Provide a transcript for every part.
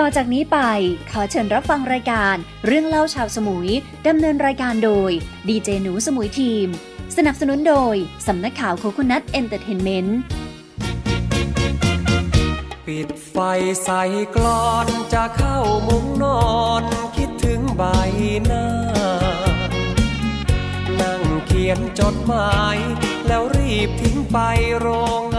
ต่อจากนี้ไปขอเชิญรับฟังรายการเรื่องเล่าชาวสมุย ดำเนินรายการโดยดีเจหนูสมุยทีม สนับสนุนโดย สำนักข่าว Coconut Entertainmentปิดไฟใส่กลอนจะเข้ามุ้งนอนคิดถึงใบหน้า นั่งเขียนจดหมาย แล้วรีบทิ้งไปโรง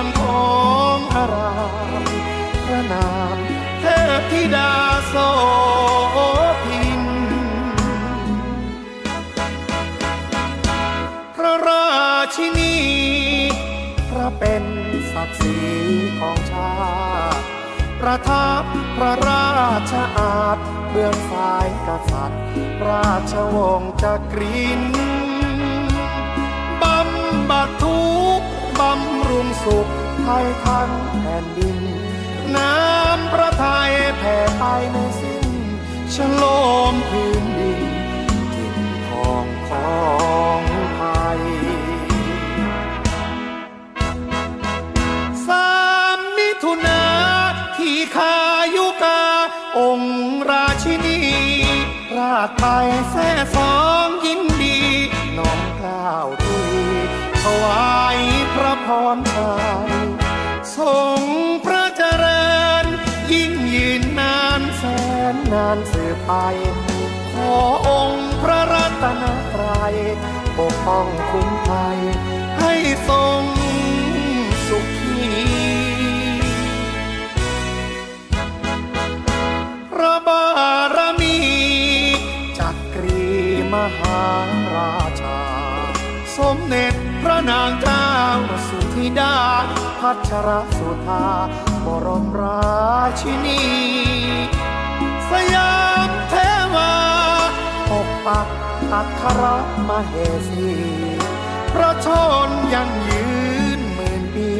ยดังของอารามพระนามเทพธิดาโสพินพระราชินีพระเป็นศักดิ์ศรีของชาติประทับพระราชอาณเบื้องซ้ายกษัตริย์ ราชวงศ์จักรินบำบัดทุกข์บำรุ สุขไทยทั้งแผ่นดิน น้ำพระทัยแผ่ไปในสิ้นฉโลมพื้นดินกินทองของไทยสามมิถุนาที่ขายุกา องค์ราชินี ราชไทยแซ่สอง พระพรไทยทรงพระเจริญ ยิ่งยืนนานแสนนานสืบไป ขอองค์พระรัตนตรัยปกป้องคุ้มภัย ให้ทรงสุขีพระบารมีจักรีมหาราชา สมเด็จพระนางเจ้า พัชรสุธาบรมราชินี สยามเทวาปกปักอัครมเหสี พระชนยังยืนหมื่นปี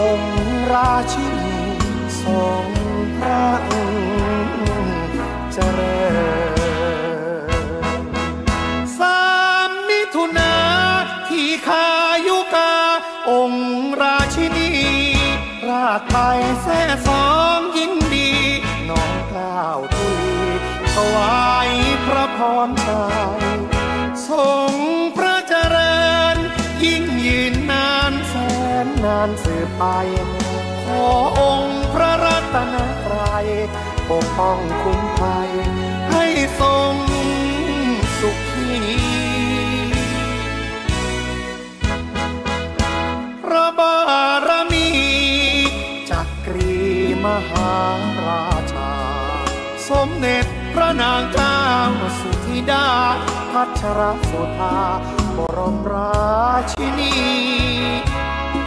องค์ราชินีทรงพระองค์เจริญาชไทยแซ่สองยินดี น้องกล้าวทุลีถวายพระพรชัยทรงพระเจริญ ยิ่งยืนนานแสนนานสืบไป ขอองค์พระรัตนตรัยปกป้องคุ้มภัย ให้ทรงสุขี มหาราชา สมเด็จพระนางเจ้าสุธิดา พัชรสุธาบรมราชินี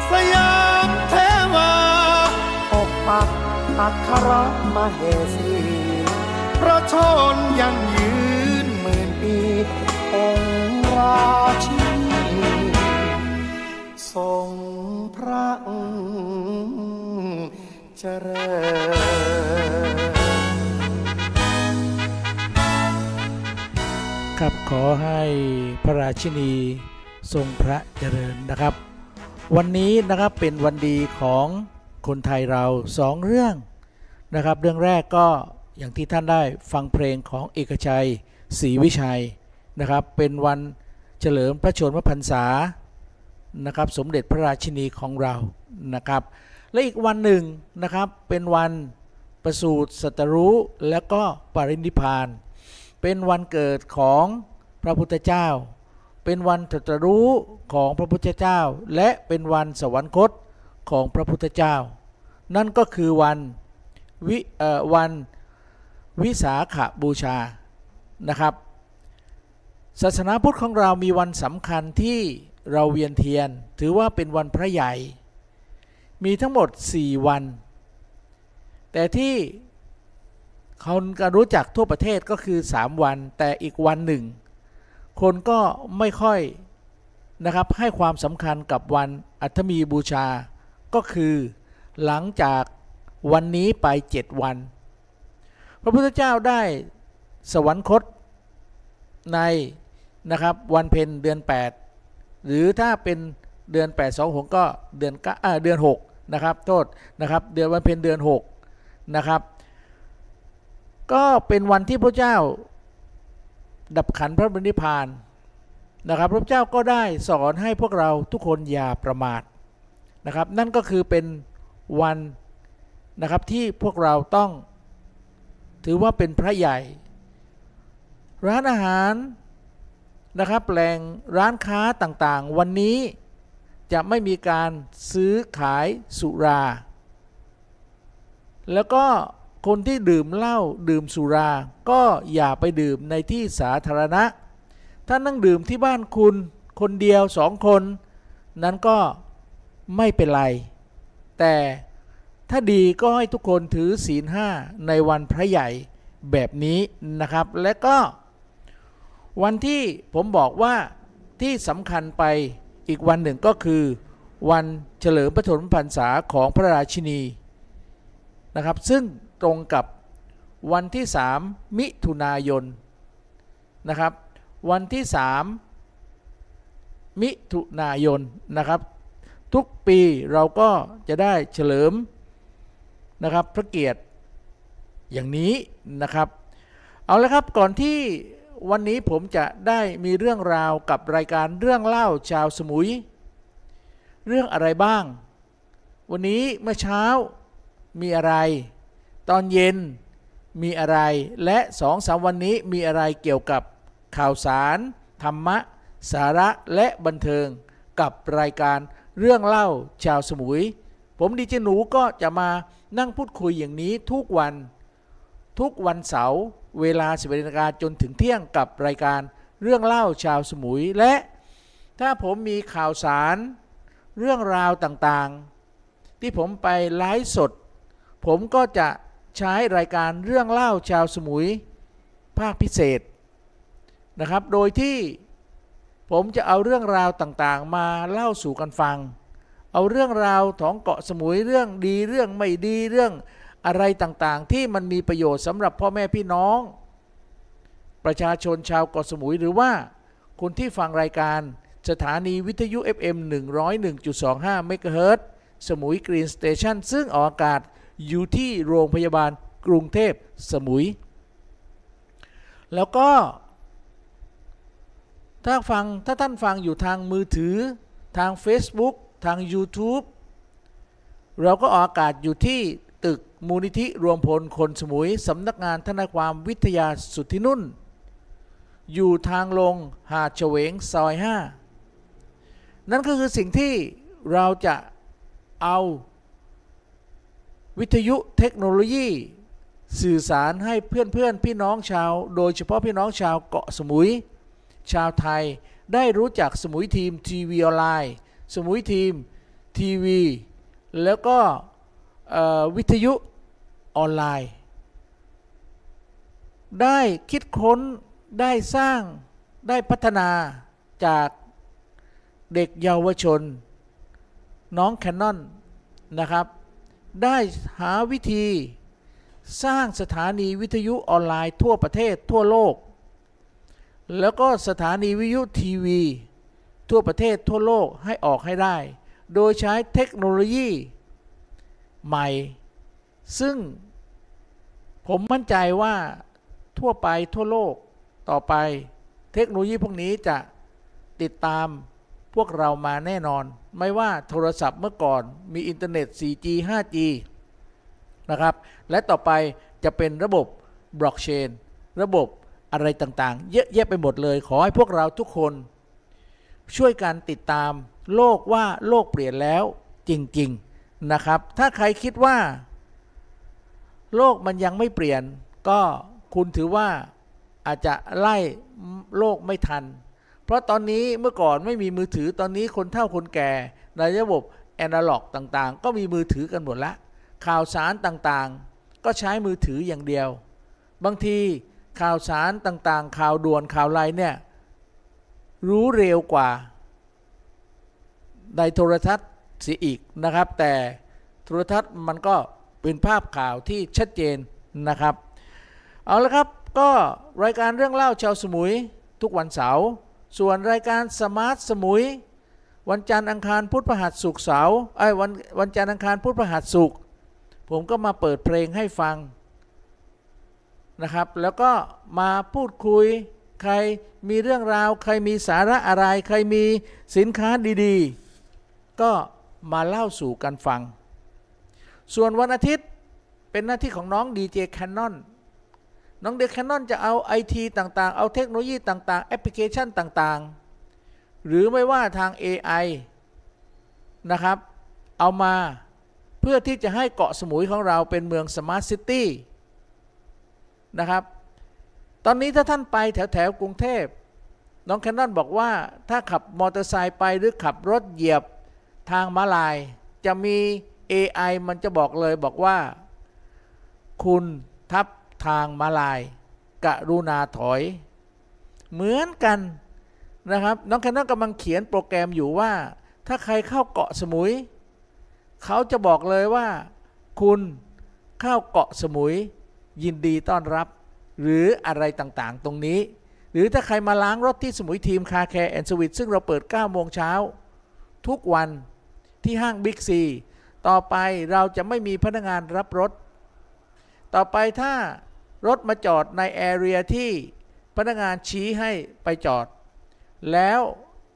สยามเทวาปกปักอัครมเหสีพระชนยังยืนหมื่นปีองค์ราชินีทรงพระองค์ เจริญครับขอให้พระราชินีทรงพระเจริญนะครับ วันนี้นะครับเป็นวันดีของคนไทยเราสองเรื่องนะครับ เรื่องแรกก็อย่างที่ท่านได้ฟังเพลงของเอกชัยศรีวิชัยนะครับ เป็นวันเฉลิมพระชนมพรรษานะครับ สมเด็จพระราชินีของเรานะครับ และอีกวันหนึ่งนะครับเป็นวันประสูติสัตรู้และก็ปรินิพาน เป็นวันเกิดของพระพุทธเจ้า เป็นวันตรัสรู้ของพระพุทธเจ้า และเป็นวันสวรรคตของพระพุทธเจ้า นั่นก็คือวันวิวันวิสาขบูชานะครับศาสนาพุทธของเรามีวันสำคัญที่เราเวียนเทียน ถือว่าเป็นวันพระใหญ่ มีทั้งหมด 4 วัน แต่ที่คนก็รู้จักทั่วประเทศก็คือ 3 วัน แต่อีกวันหนึ่ง คนก็ไม่ค่อยนะครับให้ความสำคัญกับวันอัฐมีบูชา ก็คือหลังจากวันนี้ไป 7 วัน พระพุทธเจ้าได้สวรรคตในนะครับวันเพ็ญเดือน 8 หรือถ้าเป็นเดือน 8 2 6ก็เดือน9อ่าเดือน 6 นะครับ โทษนะครับเดือนวันเพ็ญเดือน6นะครับ ก็เป็นวันที่พระเจ้าดับขันพระบริพานนะครับ พระเจ้าก็ได้สอนให้พวกเราทุกคนอย่าประมาทนะครับ นั่นก็คือเป็นวันนะครับที่พวกเราต้องถือว่าเป็นพระใหญ่ ร้านอาหารนะครับแหล่งร้านค้าต่างๆ วันนี้ จะไม่มีการซื้อขายสุรา แล้วก็คนที่ดื่มเหล้าดื่มสุรา ก็อย่าไปดื่มในที่สาธารณะ ถ้านั่งดื่มที่บ้านคุณคนเดียวสองคน นั้นก็ไม่เป็นไร แต่ถ้าดีก็ให้ทุกคนถือศีลห้าในวันพระใหญ่แบบนี้นะครับ และก็ วันที่ผมบอกว่าที่สำคัญไป อีกวันหนึ่งก็คือวันเฉลิมพระชนมพรรษาของพระราชินีนะครับ ซึ่งตรงกับวันที่ 3 มิถุนายนนะครับ วันที่ 3 มิถุนายนนะครับ ทุกปีเราก็จะได้เฉลิมนะครับพระเกียรติอย่างนี้นะครับ เอาละครับก่อนที่ วันนี้ผมจะได้มีเรื่องราวกับรายการเรื่องเล่าชาวสมุย เรื่องอะไรบ้าง วันนี้เมื่อเช้ามีอะไร ตอนเย็นมีอะไร และสองสามวันนี้มีอะไรเกี่ยวกับข่าวสาร ธรรมะ สาระและบันเทิงกับรายการเรื่องเล่าชาวสมุย ผมดีเจหนูก็จะมานั่งพูดคุยอย่างนี้ทุกวัน ทุกวันเสาร์ เวลาสิบนาฬิกาจนถึงเที่ยงกับรายการเรื่องเล่าชาวสมุยและ ถ้าผมมีข่าวสารเรื่องราวต่างๆ ที่ผมไปไลฟ์สด ผมก็จะใช้รายการเรื่องเล่าชาวสมุย ภาคพิเศษนะครับ โดยที่ผมจะเอาเรื่องราวต่างๆ มาเล่าสู่กันฟัง เอาเรื่องราวของเกาะสมุยเรื่องดีเรื่องไม่ดีเรื่อง อะไรต่างๆ ที่มันมีประโยชน์สำหรับพ่อแม่พี่น้อง ประชาชนชาวเกาะสมุยหรือว่าคนที่ฟังรายการสถานีวิทยุ FM 101.25 เมกะเฮิรตสมุย Green Station ซึ่งออกอากาศอยู่ที่โรงพยาบาลกรุงเทพสมุย แล้วก็ ถ้าฟังถ้าท่านฟังอยู่ทางมือถือ ทาง Facebook ทาง YouTube เราก็ออกอากาศอยู่ที่ มูลนิธิรวมพลคนสมุยสำนักงานทนายความวิทยาสุทธินุ่น อยู่ทางลงหาดเฉวงซอย 5 นั่นก็คือสิ่งที่เราจะเอาวิทยุเทคโนโลยี สื่อสารให้เพื่อนเพื่อนพี่น้องชาว โดยเฉพาะพี่น้องชาวเกาะสมุย ชาวไทยได้รู้จักสมุยทีมทีวีออนไลน์สมุยทีมทีวี แล้วก็วิทยุ ออนไลน์ ได้คิดค้นได้สร้างได้พัฒนาจากเด็กเยาวชน น้องแคนนอนนะครับ ได้หาวิธีสร้างสถานีวิทยุออนไลน์ทั่วประเทศทั่วโลก แล้วก็สถานีวิทยุทีวี ทั่วประเทศทั่วโลกให้ออกให้ได้ โดยใช้เทคโนโลยี ใหม่ ซึ่งผมมั่นใจว่าทั่วไปทั่วโลกต่อไป เทคโนโลยีพวกนี้จะติดตามพวกเรามาแน่นอน ไม่ว่าโทรศัพท์เมื่อก่อนมีอินเทอร์เน็ต 4G 5G นะครับ และต่อไปจะเป็นระบบบล็อกเชนระบบอะไรต่างๆ เยอะแยะไปหมดเลย ขอให้พวกเราทุกคน ช่วยกันติดตามโลกว่าโลกเปลี่ยนแล้วจริง ๆ นะครับ ถ้าใครคิดว่า โลกมันยังไม่เปลี่ยน ก็คุณถือว่าอาจจะไล่โลกไม่ทัน เพราะตอนนี้เมื่อก่อนไม่มีมือถือตอนนี้คนเฒ่าคนแก่ ในระบบแอนาล็อกต่างๆ ก็มีมือถือกันหมดละข่าวสารต่างๆ ก็ใช้มือถืออย่างเดียว บางทีข่าวสารต่างๆ ข่าวด่วนข่าวไรเนี่ยรู้เร็วกว่าในโทรทัศน์เสียอีกนะครับ แต่โทรทัศน์มันก็ เป็นภาพข่าวที่ชัดเจนนะครับ เอาละครับก็รายการเรื่องเล่าชาวสมุยทุกวันเสาร์ส่วนรายการสมาร์ทสมุย วันจันทร์อังคารพุธพฤหัสศุกร์เสาร์ไอ้วันวันจันทร์อังคารพุธพฤหัสศุกร์ผมก็มาเปิดเพลงให้ฟังนะครับ แล้วก็มาพูดคุยใครมีเรื่องราว ใครมีสาระอะไร ใครมีสินค้าดีๆ ก็มาเล่าสู่กันฟัง ส่วนวันอาทิตย์เป็นหน้าที่ของน้องดีเจแคนนอนน้องเด็กแคนนอนจะเอาไอทีต่างๆ เอาเทคโนโลยีต่างๆ แอปพลิเคชันต่างๆ หรือไม่ว่าทาง AI นะครับ เอามาเพื่อที่จะให้เกาะสมุยของเราเป็นเมือง smart city นะครับ ตอนนี้ถ้าท่านไปแถวแถวกรุงเทพ น้องแคนนอนบอกว่าถ้าขับมอเตอร์ไซค์ไปหรือขับรถเหยียบทางม้าลาย จะมี AI มันจะบอกเลยบอกว่า คุณทับทางม้าลาย กรุณาถอย เหมือนกันนะครับ น้องแคนนอนกำลังเขียนโปรแกรมอยู่ว่า ถ้าใครเข้าเกาะสมุย เขาจะบอกเลยว่า คุณเข้าเกาะสมุย ยินดีต้อนรับ หรืออะไรต่างๆ ตรงนี้ หรือถ้าใครมาล้างรถที่สมุยทีม car care and sweet ซึ่งเราเปิด 9 โมงเช้า ทุกวันที่ห้างบิ๊กซี ต่อไปเราจะไม่มีพนักงานรับรถ ต่อไปถ้ารถมาจอดในแอเรียที่พนักงานชี้ให้ไปจอด แล้ว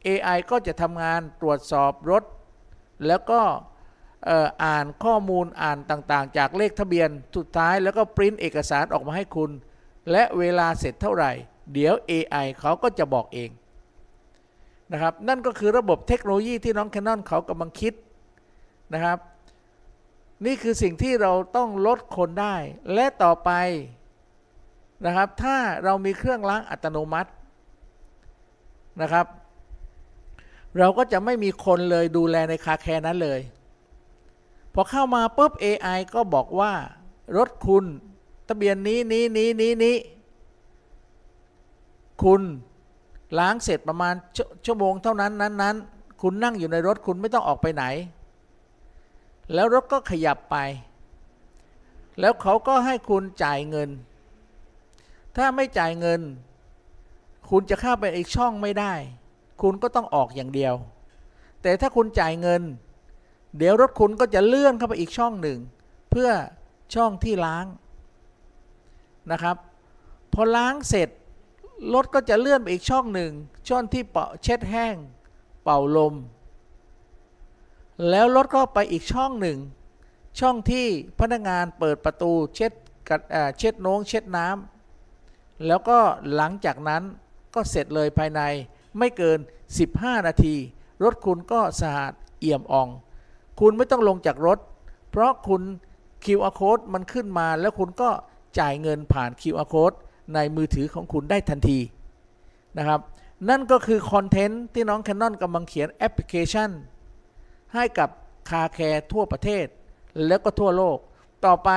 AI ก็จะทำงานตรวจสอบรถ แล้วก็อ่านข้อมูลอ่านต่างๆ จากเลขทะเบียนสุดท้ายแล้วก็ปริ้นเอกสารออกมาให้คุณ และเวลาเสร็จเท่าไหร่ เดี๋ยว AI เขาก็จะบอกเองนะครับนั่นก็คือระบบเทคโนโลยีที่น้องแคนนอนเขากำลังคิดนะครับ นี่คือสิ่งที่เราต้องลดคนได้ และต่อไปนะครับ ถ้าเรามีเครื่องล้างอัตโนมัตินะครับ เราก็จะไม่มีคนเลยดูแลในคาแคร์นั้นเลย พอเข้ามาปุ๊บ AI ก็บอกว่า รถคุณทะเบียนนี้นี้นี้นี้นี้คุณล้างเสร็จประมาณชชั่วโมงเท่านั้นนั้นนั้นคุณนั่งอยู่ในรถคุณไม่ต้องออกไปไหน แล้วรถก็ขยับไป แล้วเขาก็ให้คุณจ่ายเงิน ถ้าไม่จ่ายเงิน คุณจะเข้าไปอีกช่องไม่ได้ คุณก็ต้องออกอย่างเดียว แต่ถ้าคุณจ่ายเงิน เดี๋ยวรถคุณก็จะเลื่อนเข้าไปอีกช่องหนึ่ง เพื่อช่องที่ล้างนะครับ พอล้างเสร็จรถก็จะเลื่อนไปอีกช่องหนึ่งช่องที่เป่าเช็ดแห้ง เป่าลม แล้วรถก็ไปอีกช่องหนึ่ง ช่องที่พนักงานเปิดประตูเช็ดเช็ดน้งเช็ดน้ำแล้วก็หลังจากนั้นก็เสร็จเลยภายในไม่เกิน 15 นาที รถคุณก็สะอาดเอี่ยมอ่อง คุณไม่ต้องลงจากรถ เพราะคุณ QR code มันขึ้นมาแล้วคุณก็จ่ายเงินผ่าน QR code ในมือถือของคุณได้ทันทีนะครับ นั่นก็คือคอนเทนต์ที่น้องแคนนอนกำลังเขียนแอปพลิเคชัน ให้กับ car care ทั่วประเทศ แล้วก็ทั่วโลก ต่อไป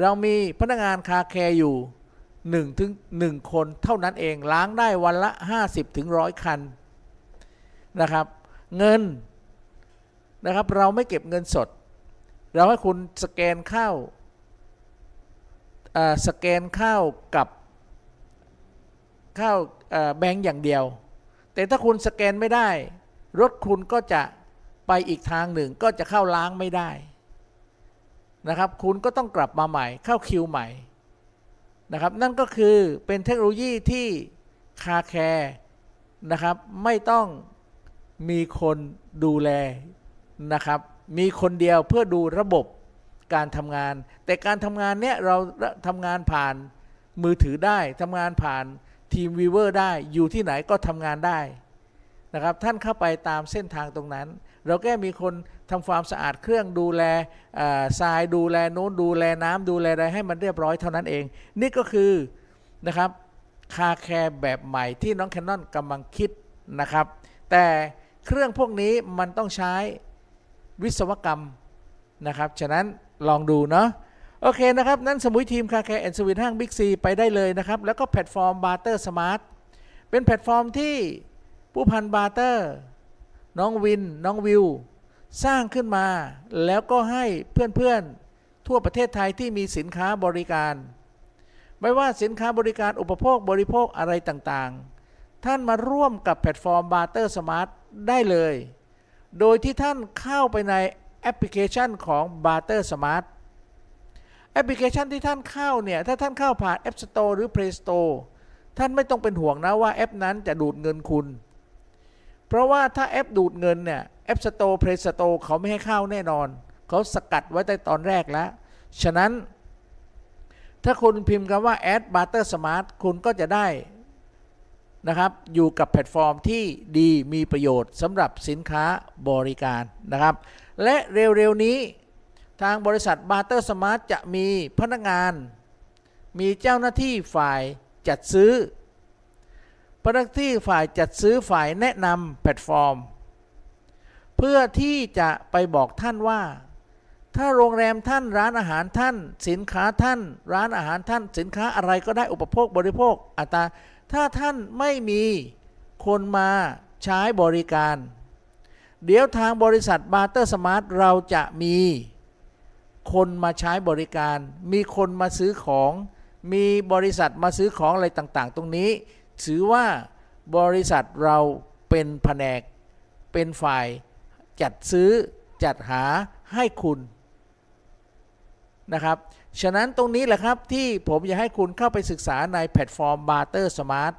เรามีพนักงาน car care อยู่1ถึง1คนเท่านั้นเองล้างได้วันละ 50ถึงร้อยคันนะครับ เงินนะครับ เราไม่เก็บเงินสด เราให้คุณสแกนเข้าสแกนเข้ากับเข้าแบงก์อย่างเดียว แต่ถ้าคุณสแกนไม่ได้ รถคุณก็จะ ไปอีกทางหนึ่งก็จะเข้าล้างไม่ได้นะครับ คุณก็ต้องกลับมาใหม่ เข้าคิวใหม่นะครับ นั่นก็คือเป็นเทคโนโลยีที่คาแคร์นะครับ ไม่ต้องมีคนดูแลนะครับ มีคนเดียวเพื่อดูระบบการทำงาน แต่การทำงานเนี้ยเราทำงานผ่านมือถือได้ทำงานผ่านทีมวีเวอร์ได้อยู่ที่ไหนก็ทำงานได้นะครับ ท่านเข้าไปตามเส้นทางตรงนั้น เราแค่มีคนทำความสะอาดเครื่องดูแลทรายดูแลโน้นดูแลน้ำดูแลอะไรให้มันเรียบร้อยเท่านั้นเอง นี่ก็คือนะครับcar care แบบใหม่ที่น้องแคนนอนกำลังคิดนะครับ แต่เครื่องพวกนี้มันต้องใช้วิศวกรรมนะครับ ฉะนั้นลองดูเนาะโอเคนะครับ นั้นสมุยทีม car care and sweet ห้างบิ๊กซีไปได้เลยนะครับ แล้วก็แพลตฟอร์ม Barter Smart เป็นแพลตฟอร์มที่ผู้พันบาร์เตอร์ น้องวิน น้องวิว สร้างขึ้นมา แล้วก็ให้เพื่อนๆ ทั่วประเทศไทยที่มีสินค้าบริการ ไม่ว่าสินค้าบริการอุปโภคบริโภคอะไรต่างๆ ท่านมาร่วมกับแพลตฟอร์ม Barter Smart ได้เลย โดยที่ท่านเข้าไปในแอปพลิเคชันของ Barter Smart แอปพลิเคชันที่ท่านเข้าเนี่ย ถ้าท่านเข้าผ่าน App Store หรือ Play Store ท่านไม่ต้องเป็นห่วงนะว่าแอปนั้นจะดูดเงินคุณ เพราะว่าถ้าแอปดูดเงินเนี่ย App Store Play Store เขาไม่ให้เข้าแน่นอน เขาสกัดไว้ตั้งตอนแรกแล้ว ฉะนั้น ถ้าคุณพิมพ์คำว่า Add Barter Smart คุณก็จะได้นะครับ อยู่กับแพลตฟอร์มที่ดีมีประโยชน์สำหรับสินค้าบริการนะครับ และเร็วๆนี้ทางบริษัท Barter Smart จะมีพนักงาน มีเจ้าหน้าที่ฝ่ายจัดซื้อ พนักที่ฝ่ายจัดซื้อฝ่ายแนะนำแพลตฟอร์ม เพื่อที่จะไปบอกท่านว่า ถ้าโรงแรมท่านร้านอาหารท่าน สินค้าท่าน ร้านอาหารท่าน สินค้าอะไรก็ได้อุปโภคบริโภคอัตราถ้าท่านไม่มีคนมาใช้บริการ เดี๋ยวทางบริษัท Barter Smart เราจะมีคนมาใช้บริการ มีคนมาซื้อของ มีบริษัทมาซื้อของอะไรต่างๆ ตรงนี้ ถือว่าบริษัทเราเป็นแผนก เป็นฝ่ายจัดซื้อจัดหาให้คุณนะครับ ฉะนั้นตรงนี้แหละครับที่ผมอยากให้คุณเข้าไปศึกษาในแพลตฟอร์ม Barter Smart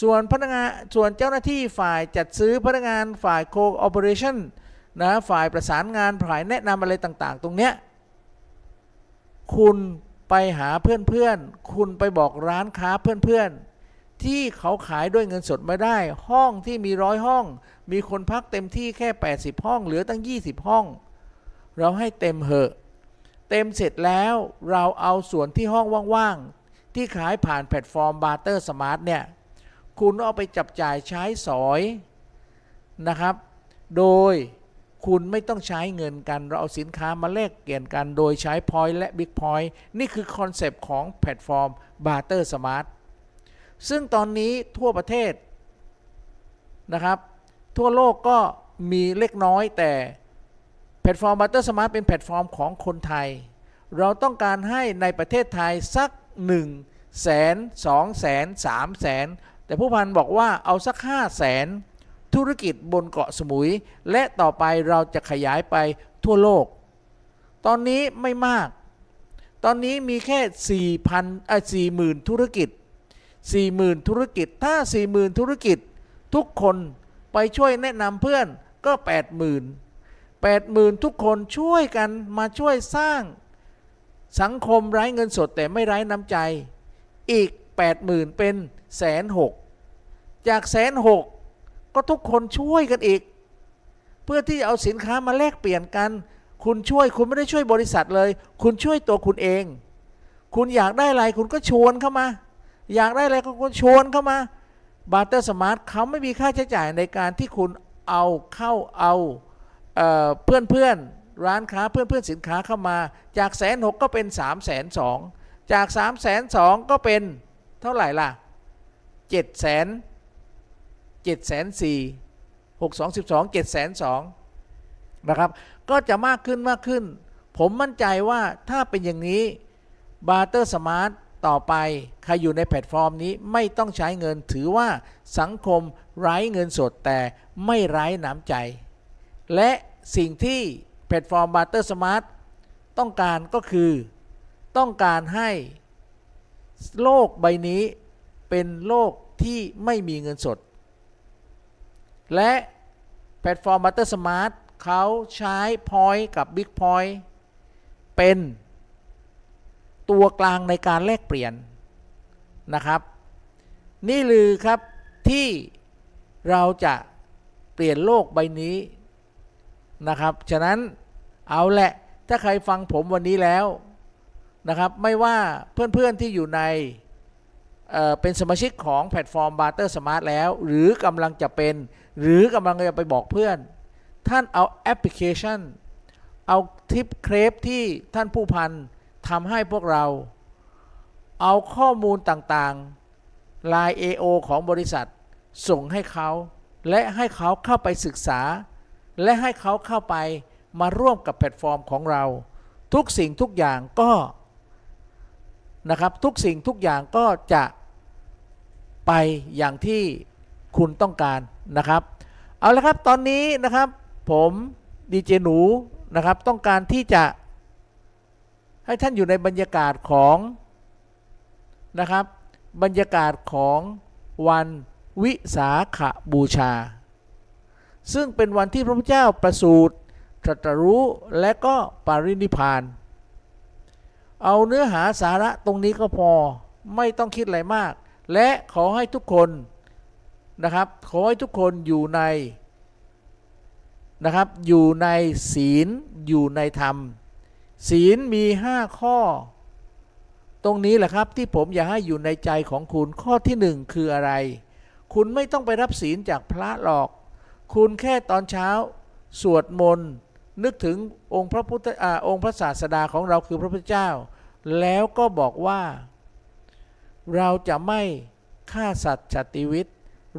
ส่วนพนักงานส่วนเจ้าหน้าที่ฝ่ายจัดซื้อพนักงานฝ่าย Co-operation นะฝ่ายประสานงานฝ่ายแนะนำอะไรต่างๆ ตรงเนี้ยคุณไปหาเพื่อนๆ คุณไปบอกร้านค้าเพื่อนๆ ที่เขาขายด้วยเงินสดไม่ได้ ห้องที่มีร้อยห้อง มีคนพักเต็มที่แค่ 80 ห้อง เหลือตั้ง 20 ห้อง เราให้เต็มเหอะ เต็มเสร็จแล้วเราเอาส่วนที่ห้องว่างๆ ที่ขายผ่านแพลตฟอร์ม Barter Smart เนี่ย คุณเอาไปจับจ่ายใช้สอยนะครับ โดยคุณไม่ต้องใช้เงินกัน เราเอาสินค้ามาแลกเปลี่ยนกัน โดยใช้ point และ big pointนี่คือคอนเซปต์ของแพลตฟอร์ม Barter Smart ซึ่งตอนนี้ทั่วประเทศนะครับ ทั่วโลกก็มีเล็กน้อยแต่แพลตฟอร์ม Barter Smart เป็นแพลตฟอร์มของคนไทย เราต้องการให้ในประเทศไทยสัก1แสน2แสน3แสนแต่ผู้พันบอกว่าเอาสัก5แสนธุรกิจบนเกาะสมุย และต่อไปเราจะขยายไปทั่วโลก ตอนนี้ไม่มาก ตอนนี้มีแค่4,000อะ40,000 ธุรกิจ 40,000 ธุรกิจ ถ้า 40,000 ธุรกิจ ทุกคนไปช่วยแนะนำเพื่อนก็ 80,000 80,000 ทุกคนช่วยกันมาช่วยสร้าง สังคมไร้เงินสดแต่ไม่ไร้น้ำใจ อีก 80,000 เป็นแสนหกจากแสนหกก็ทุกคนช่วยกันอีก เพื่อที่จะเอาสินค้ามาแลกเปลี่ยนกัน คุณช่วยคุณไม่ได้ช่วยบริษัทเลย คุณช่วยตัวคุณเอง คุณอยากได้อะไรคุณก็ชวนเข้ามา อยากได้อะไรก็ชวนเข้ามา Barter Smart เขาไม่มีค่าใช้จ่ายในการที่คุณเอาเข้าเอาเพื่อนเพื่อนร้านค้าเพื่อนเพื่อนสินค้าเข้ามา จากแสนหกก็เป็นสามแสนสองจากสามแสนสองก็เป็นเท่าไหร่ล่ะเจ็ดแสนเจ็ดแสนสี่หกสองสิบสองเจ็ดแสนสองนะครับก็จะมากขึ้นมากขึ้น ผมมั่นใจว่าถ้าเป็นอย่างนี้ Barter Smart ต่อไปใครอยู่ในแพลตฟอร์มนี้ไม่ต้องใช้เงินถือว่าสังคมไร้เงินสดแต่ไม่ไร้น้ำใจ และสิ่งที่แพลตฟอร์ม Barter Smartต้องการก็คือ ต้องการให้โลกใบนี้เป็นโลกที่ไม่มีเงินสด และแพลตฟอร์ม Butter Smart เขาใช้ Point กับ Big Point เป็น ตัวกลางในการแลกเปลี่ยนนะครับ นี่ลือครับที่เราจะเปลี่ยนโลกใบนี้นะครับ ฉะนั้นเอาแหละถ้าใครฟังผมวันนี้แล้วนะครับ ไม่ว่าเพื่อนๆที่อยู่ในเเป็นสมาชิกของแพลตฟอร์ม Barter Smart แล้ว หรือกำลังจะเป็น หรือกำลังจะไปบอกเพื่อน ท่านเอาแอปพลิเคชัน เอาทิปเครปที่ท่านผู้พัน ทำให้พวกเราเอาข้อมูลต่างๆ Line AO ของบริษัทส่งให้เขา และให้เขาเข้าไปศึกษา และให้เขาเข้าไปมาร่วมกับแพลตฟอร์มของเรา ทุกสิ่งทุกอย่างก็นะครับทุกสิ่งทุกอย่างก็จะไปอย่างที่คุณต้องการนะครับ เอาละครับตอนนี้นะครับผมดีเจหนูนะครับต้องการที่จะ ให้ท่านอยู่ในบรรยากาศของนะครับ บรรยากาศของวันวิสาขบูชา ซึ่งเป็นวันที่พระพุทธเจ้าประสูติตรัสรู้และก็ปรินิพาน เอาเนื้อหาสาระตรงนี้ก็พอไม่ต้องคิดอะไรมาก และขอให้ทุกคนนะครับ ขอให้ทุกคนอยู่ในนะครับ อยู่ในศีล อยู่ในธรรม ศีลมีห้าข้อ ตรงนี้แหละครับที่ผมอยากให้อยู่ในใจของคุณข้อที่หนึ่งคืออะไร คุณไม่ต้องไปรับศีลจากพระหรอก คุณแค่ตอนเช้า สวดมนต์นึกถึงองค์พระพุทธอาองค์พระศาสดาของเราคือพระพุทธเจ้า แล้วก็บอกว่า เราจะไม่ฆ่าสัตว์ชติวิต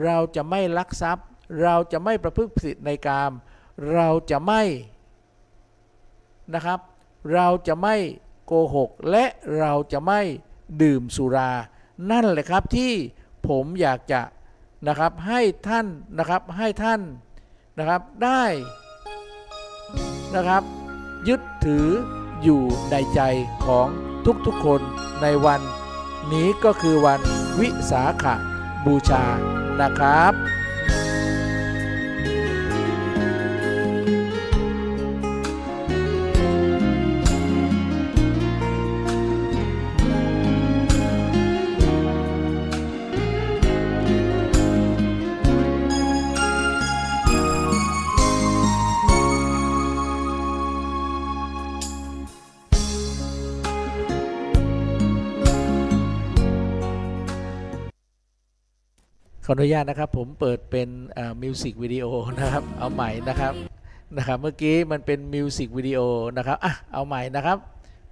เราจะไม่ลักทรัพย์ เราจะไม่ประพฤติผิดในกาม เราจะไม่นะครับ เราจะไม่โกหก และเราจะไม่ดื่มสุรา นั่นแหละครับที่ผมอยากจะนะครับให้ท่านนะครับให้ท่านนะครับได้นะครับ ยึดถืออยู่ในใจของทุกๆคนในวันนี้ก็คือวันวิสาขบูชานะครับ ออนุญาตนะครับผมเปิดเป็นมิวสิกวิดีโอนะครับเอาใหม่นะครับนะครับเมื่อกี้มันเป็นมิวสิกวิดีโอนะครับอะเอาใหม่นะครับ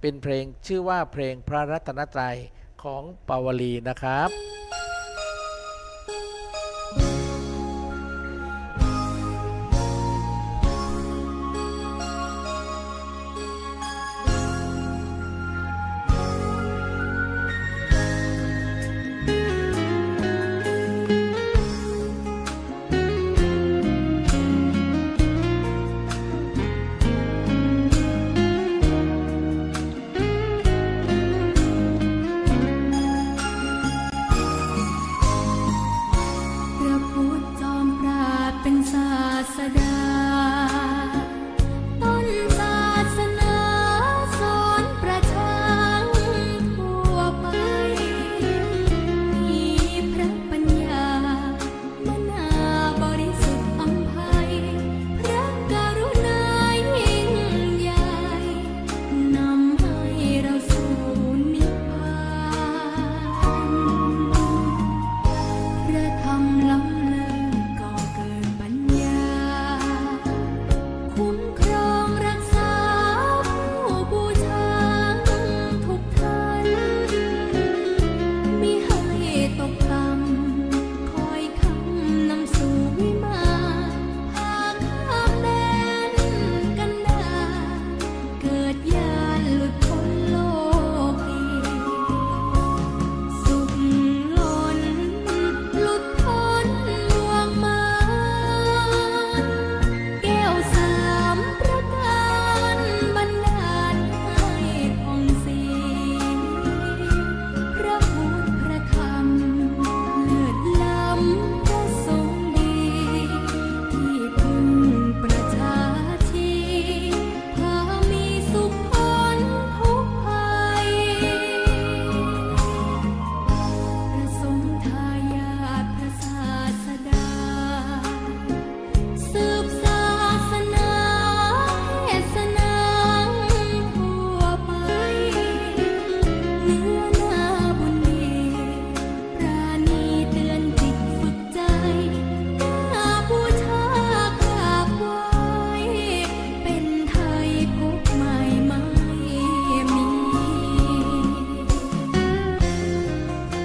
เป็นเพลงชื่อว่าเพลงพระรัตนตรัยของปาวลีนะครับ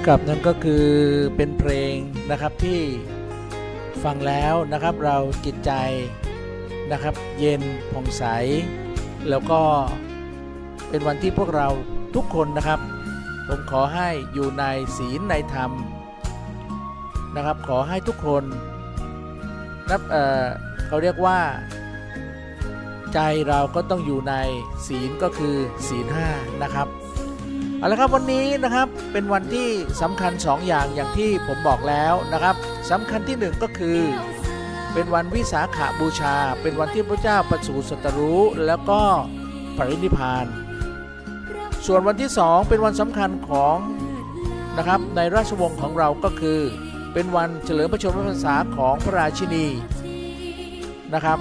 กับนั่นก็คือเป็นเพลงนะครับที่ฟังแล้วนะครับเราจิตใจนะครับ เย็นผ่องใส แล้วก็เป็นวันที่พวกเราทุกคนนะครับ ผมขอให้อยู่ในศีลในธรรมนะครับ ขอให้ทุกคนนับเเขาเรียกว่า ใจเราก็ต้องอยู่ในศีลก็คือศีลห้านะครับ เอาละครับวันนี้นะครับเป็นวันที่สำคัญ2ออย่างอย่างที่ผมบอกแล้วนะครับสำคัญที่ 1 ก็คือ เป็นวันวิสาขาบูชา เป็นวันที่พระเจ้าประสูติสัตรู้แล้วก็ปรินิพาน ส่วนวันที่สองเป็นวันสำคัญของนะครับในราชวงศ์ของเราก็คือ เป็นวันเฉลิมพระชนมพรรษาของพระราชินีนะครับ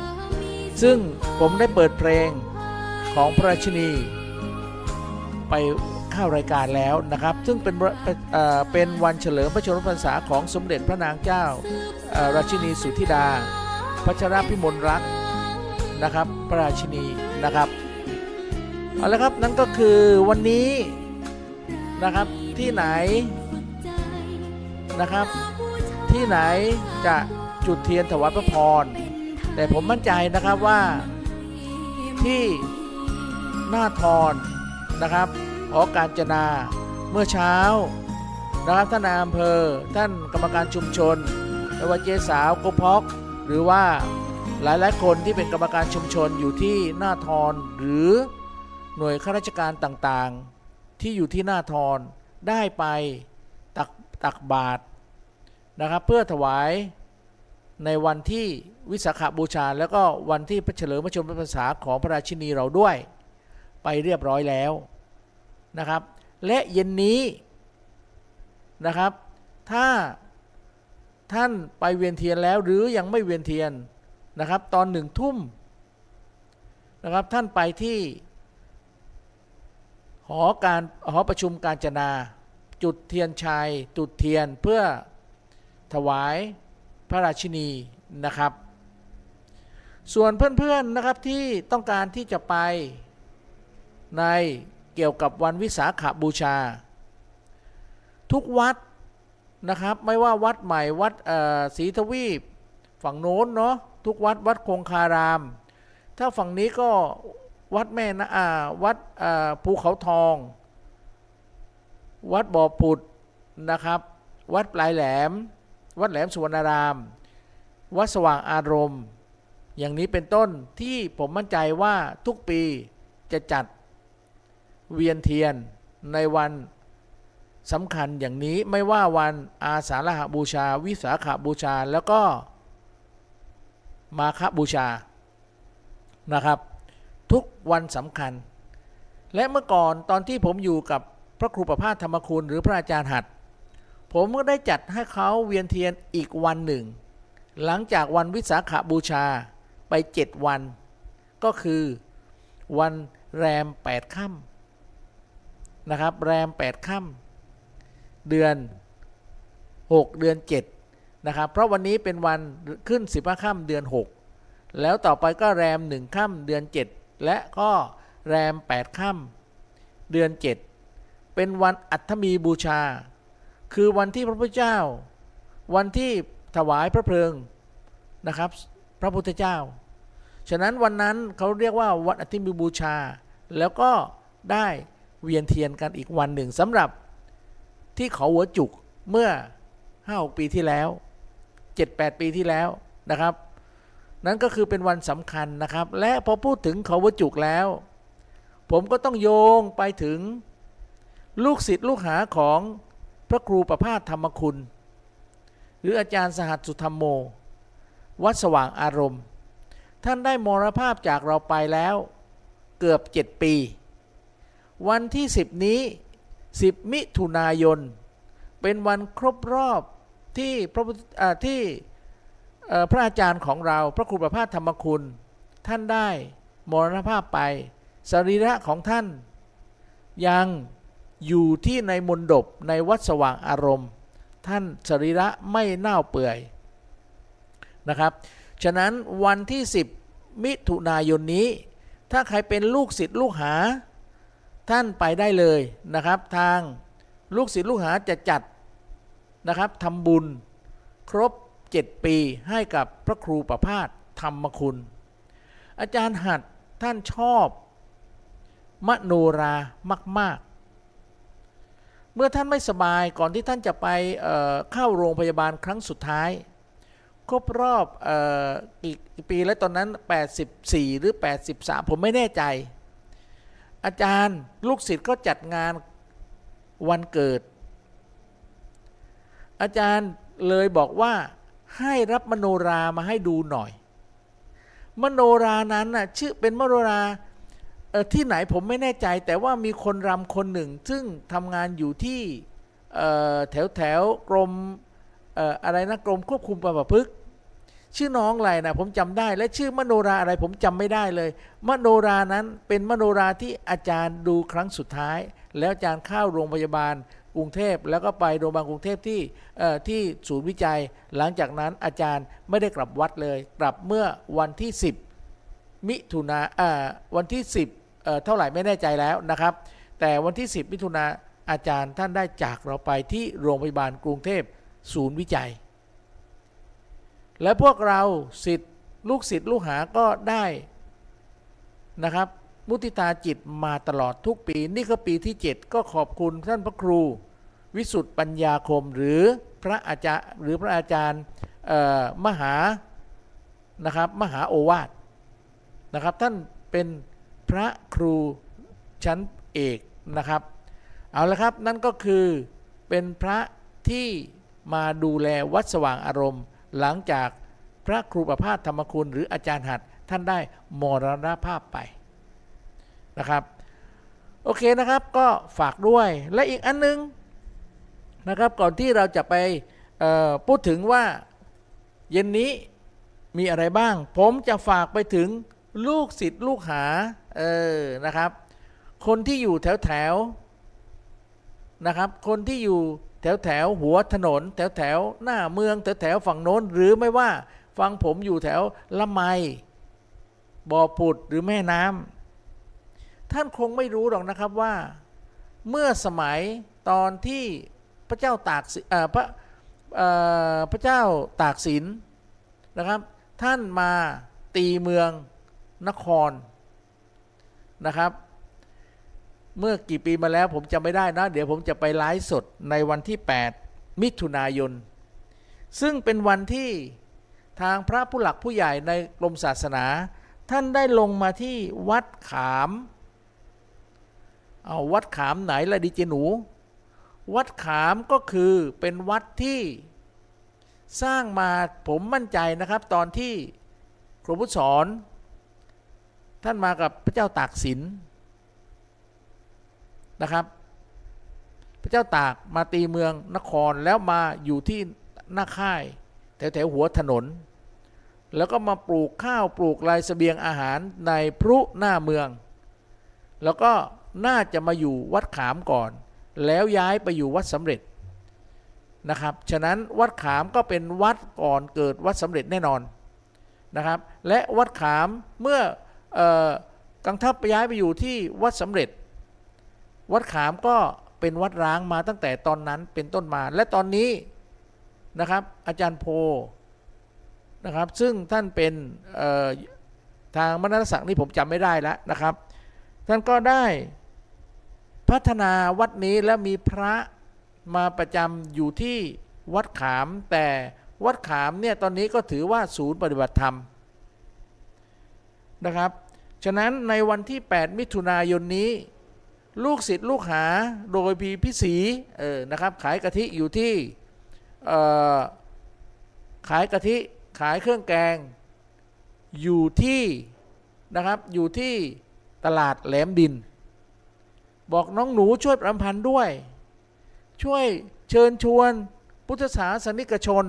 ซึ่งผมได้เปิดเพลงของพระราชินีไป เข้ารายการแล้วนะครับ ซึ่งเป็นเป็นวันเฉลิมพระชนมพรรษาของสมเด็จพระนางเจ้าราชินีสุธิดา พัชรพิมลรักนะครับพระราชินีนะครับเอาละครับนั่นก็คือวันนี้นะครับที่ไหนนะครับ ที่ไหนจะจุดเทียนถวายพระพร แต่ผมมั่นใจนะครับว่าที่หน้าทอนนะครับ หอการจนาเมื่อเช้านะครับท่านนายอำเภอ ท่านกรรมการชุมชนไม่ว่าเจ๊สาวกพอกหรือว่าหลายๆคนที่เป็นกรรมการชุมชนอยู่ที่หน้าทอนหรือหน่วยข้าราชการต่างๆ ที่อยู่ที่หน้าทอนได้ไปตักตักบาตรนะครับ เพื่อถวายในวันที่วิสาขบูชา แล้วก็วันที่พระเฉลิมพระชนมพรรษาของพระราชินีเราด้วย ไปเรียบร้อยแล้ว นะครับ และเย็นนี้นะครับ ถ้าท่านไปเวียนเทียนแล้วหรือยังไม่เวียนเทียนนะครับ ตอนหนึ่งทุ่มนะครับท่านไปที่ หอการหอประชุมการจนา จุดเทียนชัยจุดเทียนเพื่อถวายพระราชินีนะครับ ส่วนเพื่อนๆนะครับที่ต้องการที่จะไปใน เกี่ยวกับวันวิสาขาบูชา ทุกวัดนะครับ ไม่ว่าวัดใหม่วัดศรีทวีปฝั่งโน้นเนาะทุกวัดวัดคงคาราม ถ้าฝั่งนี้ก็วัดแม่นะอ่าวัดภูเขาทอง วัดบ่อปุดนะครับ วัดปลายแหลม วัดแหลมสุวรรณาราม วัดสว่างอารมณ์ อย่างนี้เป็นต้นที่ผมมั่นใจว่าทุกปีจะจัด เวียนเทียนในวันสำคัญอย่างนี้ไม่ว่าวันอาสาฬหบูชา วิสาขาบูชาแล้วก็มาคบูชานะครับ ทุกวันสำคัญ และเมื่อก่อนตอนที่ผมอยู่กับพระครูประภาสธรรมคุณหรือพระอาจารย์หัด ผมก็ได้จัดให้เขาเวียนเทียนอีกวันหนึ่ง หลังจากวันวิสาขาบูชาไปเจ็ดวัน ก็คือวันแรมแปดค่ำ นะครับ แรมแปดค่ำเดือน 6 เดือน 7 นะครับ เพราะวันนี้เป็นวันขึ้นสิบห้าค่ำเดือน 6 แล้วต่อไปก็แรมหนึ่งค่ำเดือน 7 และก็แรม 8ค่ำเดือน 7 เป็นวันอัฐมีบูชา คือวันที่พระพุทธเจ้า วันที่ถวายพระเพลิงนะครับ พระพุทธเจ้า ฉะนั้นวันนั้นเขาเรียกว่าวันอัฐมีบูชา แล้วก็ได้ เวียนเทียนกันอีกวันหนึ่งสำหรับที่เขาหัวจุกเมื่อห้าปีที่แล้วเจ็ดแปดปีที่แล้วนะครับ นั้นก็คือเป็นวันสำคัญนะครับ และพอพูดถึงเขาหัวจุกแล้ว ผมก็ต้องโยงไปถึงลูกศิษย์ลูกหาของพระครูประพาสธรรมคุณ หรืออาจารย์สหัสสุธรรมโม วัดสว่างอารมณ์ ท่านได้มรภาพจากเราไปแล้วเกือบเจ็ดปี วันที่สิบนี้ 10 มิถุนายน เป็นวันครบรอบที่พระที่พระอาจารย์ของเราพระครูประภาสธรรมคุณ ท่านได้มรณภาพไป สรีระของท่าน ยังอยู่ที่ในมณฑบในวัดสว่างอารมณ์ ท่านสรีระไม่เน่าเปื่อยนะครับ ฉะนั้นวันที่ 10 มิถุนายนนี้ ถ้าใครเป็นลูกศิษย์ลูกหา ท่านไปได้เลยนะครับ ทางลูกศิษย์ลูกหาจะจัดนะครับทำบุญครบ 7 ปีให้กับพระครูประพาสธรรมคุณ อาจารย์หัดท่านชอบ มโนรามาก ๆ เมื่อท่านไม่สบายก่อนที่ท่านจะไปเเข้าโรงพยาบาลครั้งสุดท้ายครบรอบอกี่ปีแล้วตอนนั้น 84 หรือ 83 ผมไม่แน่ใจ อาจารย์ลูกศิษย์ก็จัดงานวันเกิด อาจารย์เลยบอกว่าให้รับมโนรามาให้ดูหน่อย มโนรานั้นน่ะชื่อเป็นมโนราที่ไหนผมไม่แน่ใจ แต่ว่ามีคนรำคนหนึ่ง ซึ่งทำงานอยู่ที่แถวแถวกรมอะไรนะกรมควบคุมประพฤก ชื่อน้องอะไรนะผมจำได้ และชื่อมโนราอะไรผมจำไม่ได้เลย มโนรานั้นเป็นมโนราที่อาจารย์ดูครั้งสุดท้าย แล้วอาจารย์เข้าโรงพยาบาลกรุงเทพแล้วก็ไปโรงพยาบาลกรุงเทพที่ที่ศูนย์วิจัย หลังจากนั้นอาจารย์ไม่ได้กลับวัดเลย กลับเมื่อวันที่ 10 มิถุนาวันที่ 10เเท่าไหร่ไม่แน่ใจแล้วนะครับ แต่วันที่ 10 มิถุนาอาจารย์ท่านได้จากเราไปที่โรงพยาบาลกรุงเทพศูนย์วิจัย และพวกเราสิทธิ์ลูกศิษย์ลูกหาก็ได้นะครับ มุติตาจิตมาตลอดทุกปี นี่ก็ปีที่ 7 ก็ขอบคุณท่านพระครู วิสุทธ์ปัญญาคมหรือพระอาจารย์หรือพระอาจารย์มหานะครับมหาโอวาทนะครับท่านเป็นพระครูชั้นเอกนะครับ เอาละครับนั่นก็คือเป็นพระที่มาดูแลวัดสว่างอารมณ์ หลังจากพระครูประพาสธรรมคุณหรืออาจารย์หัดท่านได้มรณภาพไปนะครับ โอเคนะครับก็ฝากด้วยและอีกอันนึงนะครับ ก่อนที่เราจะไปพูดถึงว่าเย็นนี้มีอะไรบ้าง ผมจะฝากไปถึงลูกศิษย์ลูกหาเออนะครับ คนที่อยู่แถวแถวนะครับ คนที่อยู่ แถวแถวหัวถนน แถวแถวหน้าเมืองแถวแถวฝั่งโน้น หรือไม่ว่าฟังผมอยู่แถวละไมบ่อผุดหรือแม่น้ำท่านคงไม่รู้หรอกนะครับว่า เมื่อสมัยตอนที่พระเจ้าตากพระพระเจ้าตากสินนะครับ ท่านมาตีเมืองนครนะครับ เมื่อกี่ปีมาแล้วผมจำไม่ได้นะ เดี๋ยวผมจะไปไลฟ์สดในวันที่ 8 มิถุนายน ซึ่งเป็นวันที่ทางพระผู้หลักผู้ใหญ่ในกรมศาสนา ท่านได้ลงมาที่วัดขาม เอาวัดขามไหนละดิเจหนู วัดขามก็คือเป็นวัดที่สร้างมาผมมั่นใจนะครับ ตอนที่ครูพุทธสอน ท่านมากับพระเจ้าตากสิน นะครับ พระเจ้าตากมาตีเมืองนครแล้วมาอยู่ที่หน้าค่ายแถวแถวหัวถนน แล้วก็มาปลูกข้าวปลูกลายสเสบียงอาหารในพรุหน้าเมือง แล้วก็น่าจะมาอยู่วัดขามก่อน แล้วย้ายไปอยู่วัดสำเร็จนะครับ ฉะนั้นวัดขามก็เป็นวัดก่อนเกิดวัดสำเร็จแน่นอนนะครับ และวัดขามเมื่ออกังทัพย้ายไปอยู่ที่วัดสำเร็จ วัดขามก็เป็นวัดร้างมาตั้งแต่ตอนนั้นเป็นต้นมา และตอนนี้นะครับ อาจารย์โพนะครับ ซึ่งท่านเป็นทางมรณศักดิ์นี่ผมจำไม่ได้แล้วนะครับ ท่านก็ได้พัฒนาวัดนี้แล้วมีพระมาประจำอยู่ที่วัดขาม แต่วัดขามเนี่ยตอนนี้ก็ถือว่าศูนย์ปฏิบัติธรรมนะครับ ฉะนั้นในวันที่ 8 มิถุนายนนี้ ลูกศิษย์ลูกหาโดยพีพิสีเออนะครับขายกะทิอยู่ที่ขายกะทิขายเครื่องแกง อยู่ที่นะครับอยู่ที่ตลาดแหลมดิน บอกน้องหนูช่วยประพันธ์ด้วย ช่วยเชิญชวนพุทธศาสนิกชน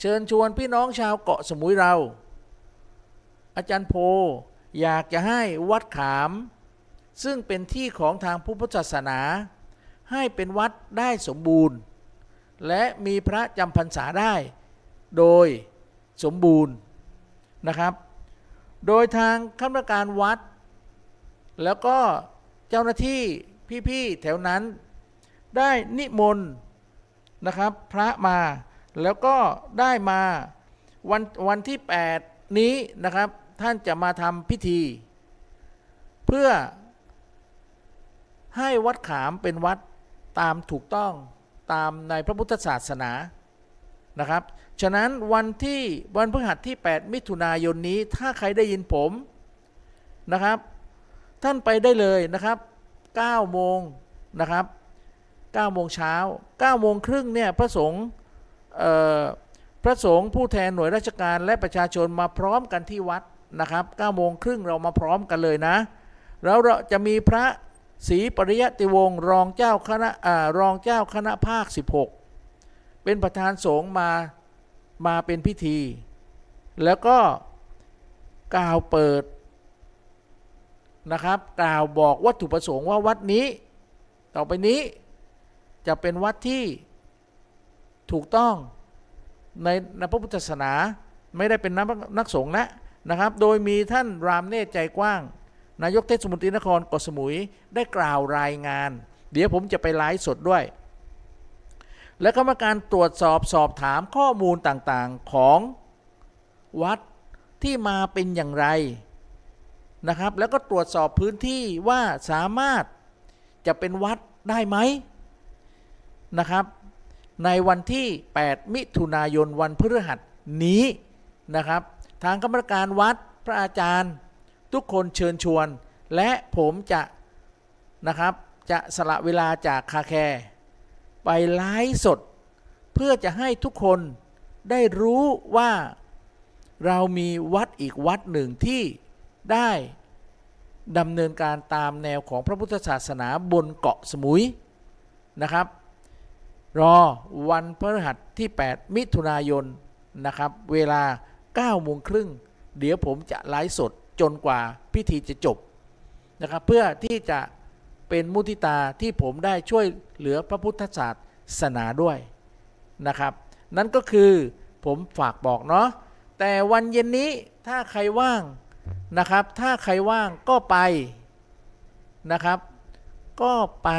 เชิญชวนพี่น้องชาวเกาะสมุยเรา อาจารย์โพ อยากจะให้วัดขาม ซึ่งเป็นที่ของทางพุทธศาสนา ให้เป็นวัดได้สมบูรณ์ และมีพระจำพรรษาได้ โดยสมบูรณ์นะครับ โดยทางข้าราชการวัด แล้วก็เจ้าหน้าที่พี่ๆแถวนั้น ได้นิมนต์นะครับพระมาแล้วก็ได้มาวันวันที่ 8 นี้นะครับท่านจะมาทำพิธี เพื่อ ให้วัดขามเป็นวัดตามถูกต้องตามในพระพุทธศาสนานะครับ ฉะนั้นวันที่วันพฤหัสที่ 8 มิถุนายนนี้ถ้าใครได้ยินผมนะครับ ท่านไปได้เลยนะครับ9โมงนะครับ9โมงเช้า9โมงครึ่งเนี่ยพระสงฆ์พระสงฆ์ผู้แทนหน่วยราชการและประชาชนมาพร้อมกันที่วัดนะครับ9โมงครึ่งเรามาพร้อมกันเลยนะ แล้วเราจะมีพระ ศรีปริยติวงศ์รองเจ้าคณะรองเจ้าคณะภาค 16 เป็นประธานสงฆ์มามาเป็นพิธี แล้วก็กล่าวเปิดนะครับ กล่าวบอกวัตถุประสงค์ว่าวัดนี้ ต่อไปนี้จะเป็นวัดที่ถูกต้องในในพระพุทธศาสนาไม่ได้เป็นนักนักสงฆ์แล้วนะครับ โดยมีท่านรามเนตรใจกว้าง นายกเทศมนตรีนครเกาะสมุยได้กล่าวรายงาน เดี๋ยวผมจะไปไลฟ์สดด้วย และกรรมการตรวจสอบสอบถามข้อมูลต่างๆของวัดที่มาเป็นอย่างไรนะครับ แล้วก็ตรวจสอบพื้นที่ว่าสามารถจะเป็นวัดได้ไหมนะครับ ในวันที่ 8 มิถุนายนวันพฤหัสนี้นะครับ ทางกรรมการวัดพระอาจารย์ ทุกคนเชิญชวน และผมจะนะครับจะสละเวลาจากคาแคร์ไปไลฟ์สด เพื่อจะให้ทุกคนได้รู้ว่าเรามีวัดอีกวัดหนึ่งที่ได้ดำเนินการตามแนวของพระพุทธศาสนาบนเกาะสมุยนะครับ รอวันพฤหัสที่ 8 มิถุนายนนะครับ เวลา9โมงครึ่ง เดี๋ยวผมจะไลฟ์สดจนกว่าพิธีจะจบนะครับเพื่อที่จะเป็นมุทิตาที่ผมได้ช่วยเหลือพระพุทธศาสนาด้วยนะครับ นั่นก็คือผมฝากบอกเนาะแต่วันเย็นนี้ถ้าใครว่างนะครับ ถ้าใครว่างก็ไปนะครับ ก็ไป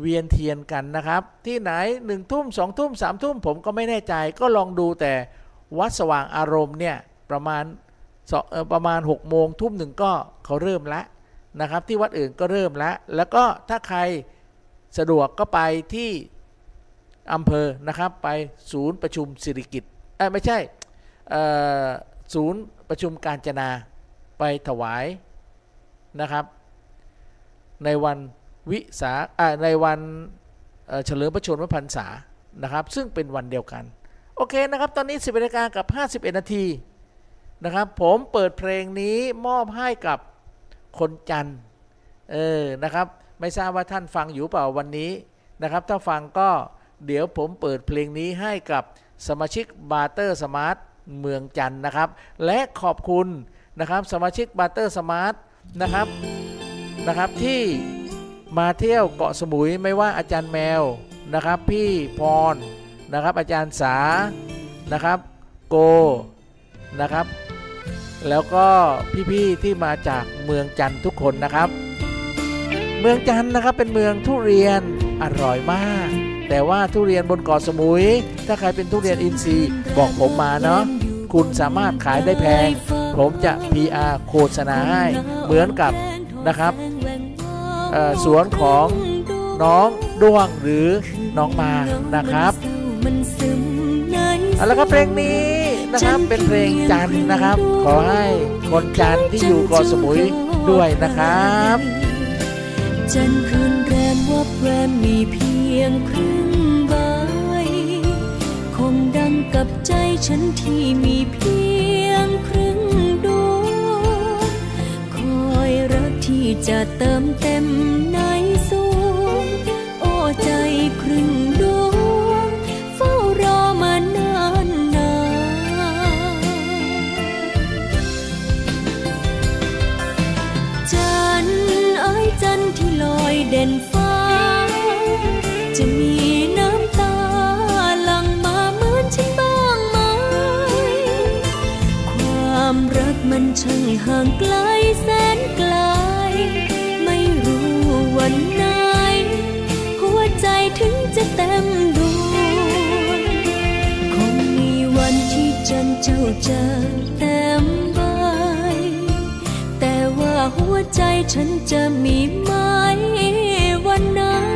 เวียนเทียนกันนะครับ ที่ไหนหนึ่งทุ่มสองทุ่มสามทุ่มผมก็ไม่แน่ใจ ก็ลองดูแต่วัดสว่างอารมณ์เนี่ยประมาณ ประมาณ6กโมงทุ่มหนึ่งก็เขาเริ่มแล้วนะครับ ที่วัดอื่นก็เริ่มแล้ว แล้วก็ถ้าใครสะดวกก็ไปที่อำเภอนะครับ ไปศูนย์ประชุมสิริกิตไม่ใช่ศูนย์ประชุมการจนาไปถวายนะครับ ในวันวิสาในวันเฉลิมพระชนมพรรษานะครับ ซึ่งเป็นวันเดียวกัน โอเคนะครับ ตอนนี้ 10นาฬิกากับ 51 นาที นะครับ ผมเปิดเพลงนี้มอบให้กับคนจันท์เออนะครับ ไม่ทราบว่าท่านฟังอยู่เปล่าวันนี้นะครับ ถ้าฟังก็เดี๋ยวผมเปิดเพลงนี้ให้กับสมาชิก Barter Smart เมืองจันท์นะครับ และขอบคุณนะครับ สมาชิก Barter Smart นะครับนะครับที่มาเที่ยวเกาะสมุยไม่ว่าอาจารย์แมวนะครับ พี่พรนะครับ อาจารย์สานะครับ โก นะครับ แล้วก็พี่ๆที่มาจากเมืองจันทุกคนนะครับ เมืองจันนะครับเป็นเมืองทุเรียนอร่อยมาก แต่ว่าทุเรียนบนเกาะสมุย ถ้าใครเป็นทุเรียนอินทรีย์บอกผมมาเนาะคุณสามารถขายได้แพง ผมจะ PR โฆษณาให้เหมือนกับนะครับสวนของน้องด้วงหรือน้องมานะครับเอาละครับเพลงนี้ นะครับเป็นเพลงจันนะครับ ขอให้คนจันที่อยู่เกาะสมุยด้วยนะครับ จันคืนแรมวับแวมมีเพียงครึ่งใบคงดังกับใจฉันที่มีเพียงครึ่งดวงคอยรักที่จะเติมเต็มใน ความรักมันช่างห่างไกลแสนไกล ไม่รู้วันไหน หัวใจถึงจะเต็มดวงคงมีวันที่จันเจ้าจะเต็มใบแต่ว่าหัวใจฉันจะมีไหมวันนั้น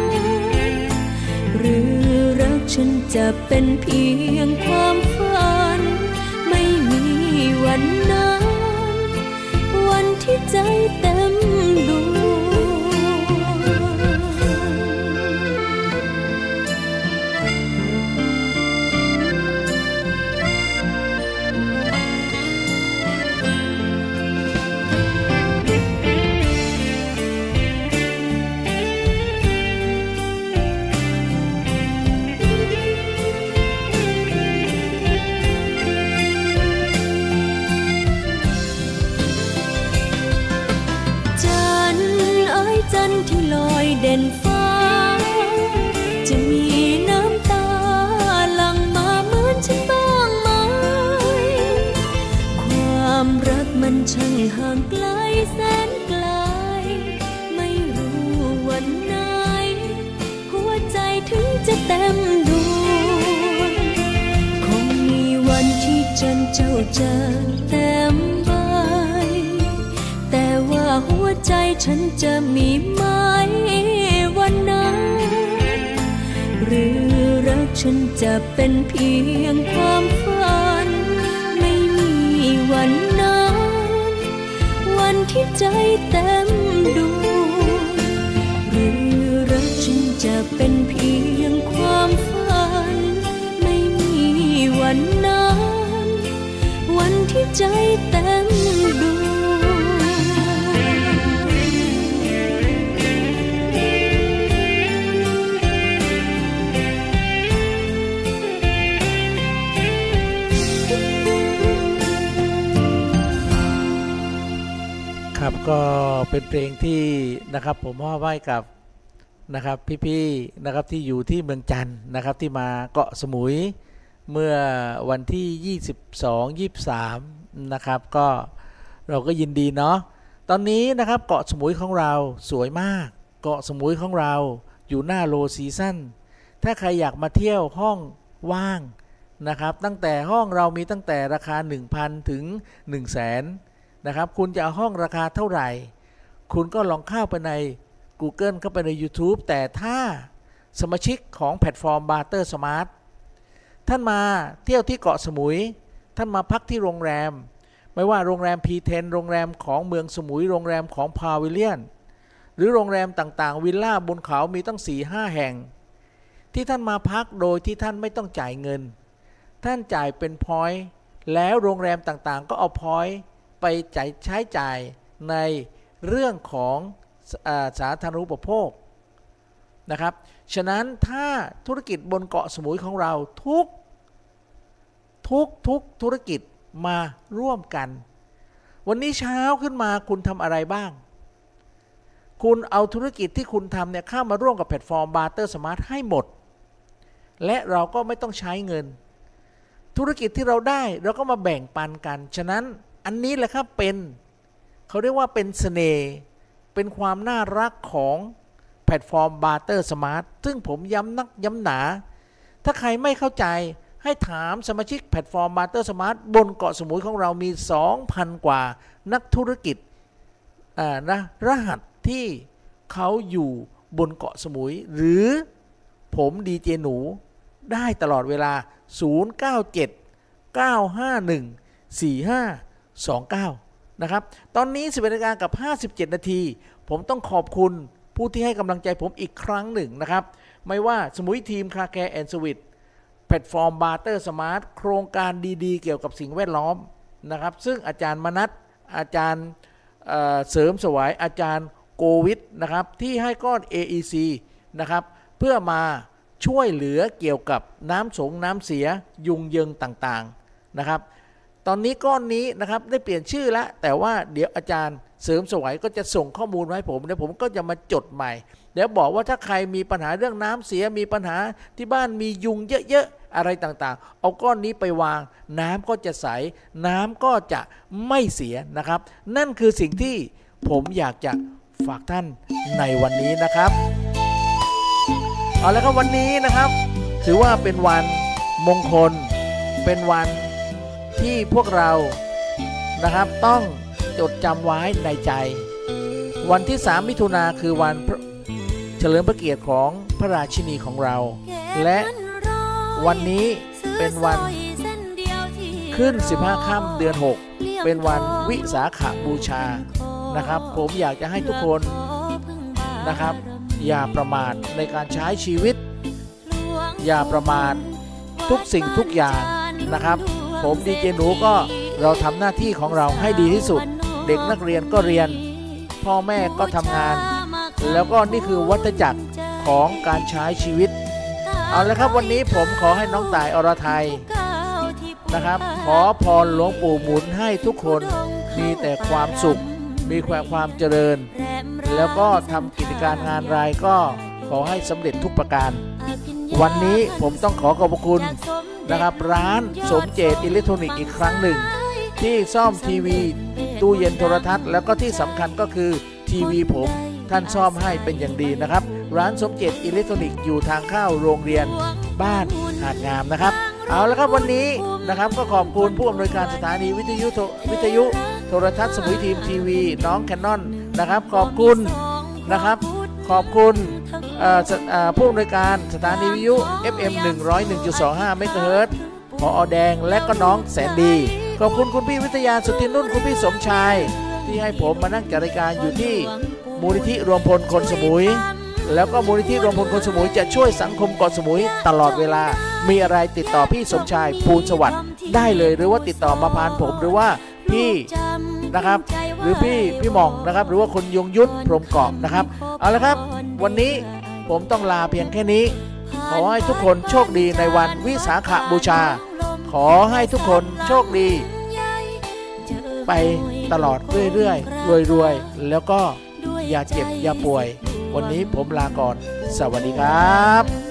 หรือรักฉันจะเป็นเพียงความฝัน วันนั้น วันที่ใจ เจ้าจะเต็มใบแต่ว่าหัวใจฉันจะมีไหมวันนั้นหรือรักฉันจะเป็นเพียงความฝัน ไม่มีวันนั้น วันที่ใจเต็มดวงหรือรักฉันจะเป็นเพียงความฝัน ไม่มีวันนั้นวัน ที่ใจเต็มดวงครับก็เป็นเพลงที่นะครับผมมอบไว้กับนะครับพี่ๆนะครับที่อยู่ที่เมืองจันทร์นะครับที่มาเกาะสมุย เมื่อวันที่ 22 23 นะครับก็เราก็ยินดีเนาะตอนนี้นะครับเกาะสมุยของเราสวยมาก เกาะสมุยของเราอยู่หน้าโลซีซั่นถ้าใครอยากมาเที่ยวห้องว่างนะครับ ตั้งแต่ห้องเรามีตั้งแต่ราคา 1,000 ถึง 1 0 0 0 0แสนนะครับ คุณจะเอาห้องราคาเท่าไหร่ คุณก็ลองเข้าไปใน Google เข้าไปใน YouTube แต่ถ้าสมาชิกของแพลตฟอร์ม Barter Smart ท่านมาเที่ยวที่เกาะสมุย ท่านมาพักที่โรงแรม ไม่ว่าโรงแรม P10 โรงแรมของเมืองสมุย โรงแรมของพาวิเลียน หรือโรงแรมต่างๆ วิลล่าบนเขามีตั้ง4-5แห่ง ที่ท่านมาพักโดยที่ท่านไม่ต้องจ่ายเงิน ท่านจ่ายเป็น point แล้วโรงแรมต่างๆ ก็เอา pointไปจ่ายใช้จ่ายในเรื่องของสาสาธารณูปโภคนะครับ ฉะนั้นถ้าธุรกิจบนเกาะสมุยของเราทุก ทุกทุกธุรกิจมาร่วมกัน วันนี้เช้าขึ้นมาคุณทำอะไรบ้าง คุณเอาธุรกิจที่คุณทำเนี่ยเข้ามาร่วมกับแพลตฟอร์ม Barter Smart ให้หมด และเราก็ไม่ต้องใช้เงิน ธุรกิจที่เราได้เราก็มาแบ่งปันกัน ฉะนั้นอันนี้แหละครับเป็นเขาเรียกว่าเป็นเสน่ห์เป็นความน่ารักของแพลตฟอร์ม Barter Smart ซึ่งผมย้ำนักย้ำหนา ถ้าใครไม่เข้าใจ ให้ถามสมาชิกแพลตฟอร์ม Barter Smart บนเกาะสมุยของเรามี 2,000 กว่านักธุรกิจนะรหัสที่เขาอยู่บนเกาะสมุย หรือผมดีเจหนูได้ตลอดเวลา 097 951 4529 นะครับ ตอนนี้ 11นาฬิกากับ 57 นาที ผมต้องขอบคุณผู้ที่ให้กำลังใจผมอีกครั้งหนึ่งนะครับ ไม่ว่าสมุยทีม Car Care and Sweet แพลตฟอร์ม Barter Smart โครงการดีๆ เกี่ยวกับสิ่งแวดล้อมนะครับ ซึ่งอาจารย์มนัทอาจารย์เเสริมสวายอาจารย์โกวิทนะครับ ที่ให้ก้อน AEC นะครับ เพื่อมาช่วยเหลือเกี่ยวกับน้ำสงน้ำเสียยุงเยิงต่างๆนะครับ ตอนนี้ก้อนนี้นะครับได้เปลี่ยนชื่อแล้ว แต่ว่าเดี๋ยวอาจารย์เสริมสวัยก็จะส่งข้อมูลมาให้ผมเดี๋ยวผมก็จะมาจดใหม่ เดี๋ยวบอกว่าถ้าใครมีปัญหาเรื่องน้ำเสียมีปัญหาที่บ้านมียุงเยอะๆ อะไรต่างๆ เอาก้อนนี้ไปวาง น้ำก็จะใส น้ำก็จะไม่เสียนะครับ นั่นคือสิ่งที่ผมอยากจะฝากท่านในวันนี้นะครับเอาละครับวันนี้นะครับ ถือว่าเป็นวันมงคล เป็นวันที่พวกเรานะครับต้องจดจำไว้ในใจ วันที่ 3 มิถุนาคือวันเฉลิมพระเกียรติของพระราชินีของเรา และ วันนี้เป็นวันขึ้น 15ค่ำเดือน 6 เป็นวันวิสาขาบูชานะครับ ผมอยากจะให้ทุกคนนะครับ อย่าประมาทในการใช้ชีวิต อย่าประมาททุกสิ่งทุกอย่างนะครับ ผมดีเจหนูก็เราทำหน้าที่ของเราให้ดีที่สุด เด็กนักเรียนก็เรียน พ่อแม่ก็ทำงาน แล้วก็นี่คือวัฏจักรของการใช้ชีวิต เอาละครับวันนี้ผมขอให้น้องต่ายอรไทยนะครับ ขอพรหลวงปู่หมุนให้ทุกคนมีแต่ความสุข มีความความเจริญ แล้วก็ทำกิจการงานรายก็ขอให้สำเร็จทุกประการ วันนี้ผมต้องขอขอบคุณนะครับ ร้านสมเจตอิเล็กทรอนิกส์อีกครั้งหนึ่ง ที่ซ่อมทีวี ตู้เย็นโทรทัศน์ แล้วก็ที่สำคัญก็คือทีวีผม ท่านซ่อมให้เป็นอย่างดีนะครับ ร้านสมเจตน์อิเล็กทรอนิกส์อยู่ทางเข้าโรงเรียนบ้านหาดงามนะครับ เอาละครับวันนี้นะครับก็ขอบคุณผู้อำนวยการสถานีวิทยุโทวิทยุโทรทัศน์สมุยทีมทีวี น้องแคนนอนนะครับ ขอบคุณนะครับ ขอบคุณผู้อำนวยการสถานีวิทยุ FM 101.25เมกะเฮิรตซ์ ผอ.แดงและก็น้องแสนดี ขอบคุณคุณพี่วิทยาสุทธินุ่นคุณพี่สมชาย ที่ให้ผมมานั่งจัดรายการอยู่ที่ มูลนิธิรวมพลคนสมุย แล้วก็มูลนิธิรวมพลคนสมุยจะช่วยสังคมเกาะสมุยตลอดเวลา มีอะไรติดต่อพี่สมชายภูลสวัสดิ์ได้เลยหรือว่าติดต่อมาผ่านผมหรือว่าพี่นะครับ หรือพี่พี่หมองนะครับ หรือว่าคุณยงยุทธพรมเกาะนะครับ เอาละครับ วันนี้ผมต้องลาเพียงแค่นี้ ขอให้ทุกคนโชคดีในวันวิสาขบูชา ขอให้ทุกคนโชคดี ไปตลอดเรื่อยๆรวยๆ แล้วก็ อย่าเจ็บอย่าป่วย วันนี้ผมลาก่อน สวัสดีครับ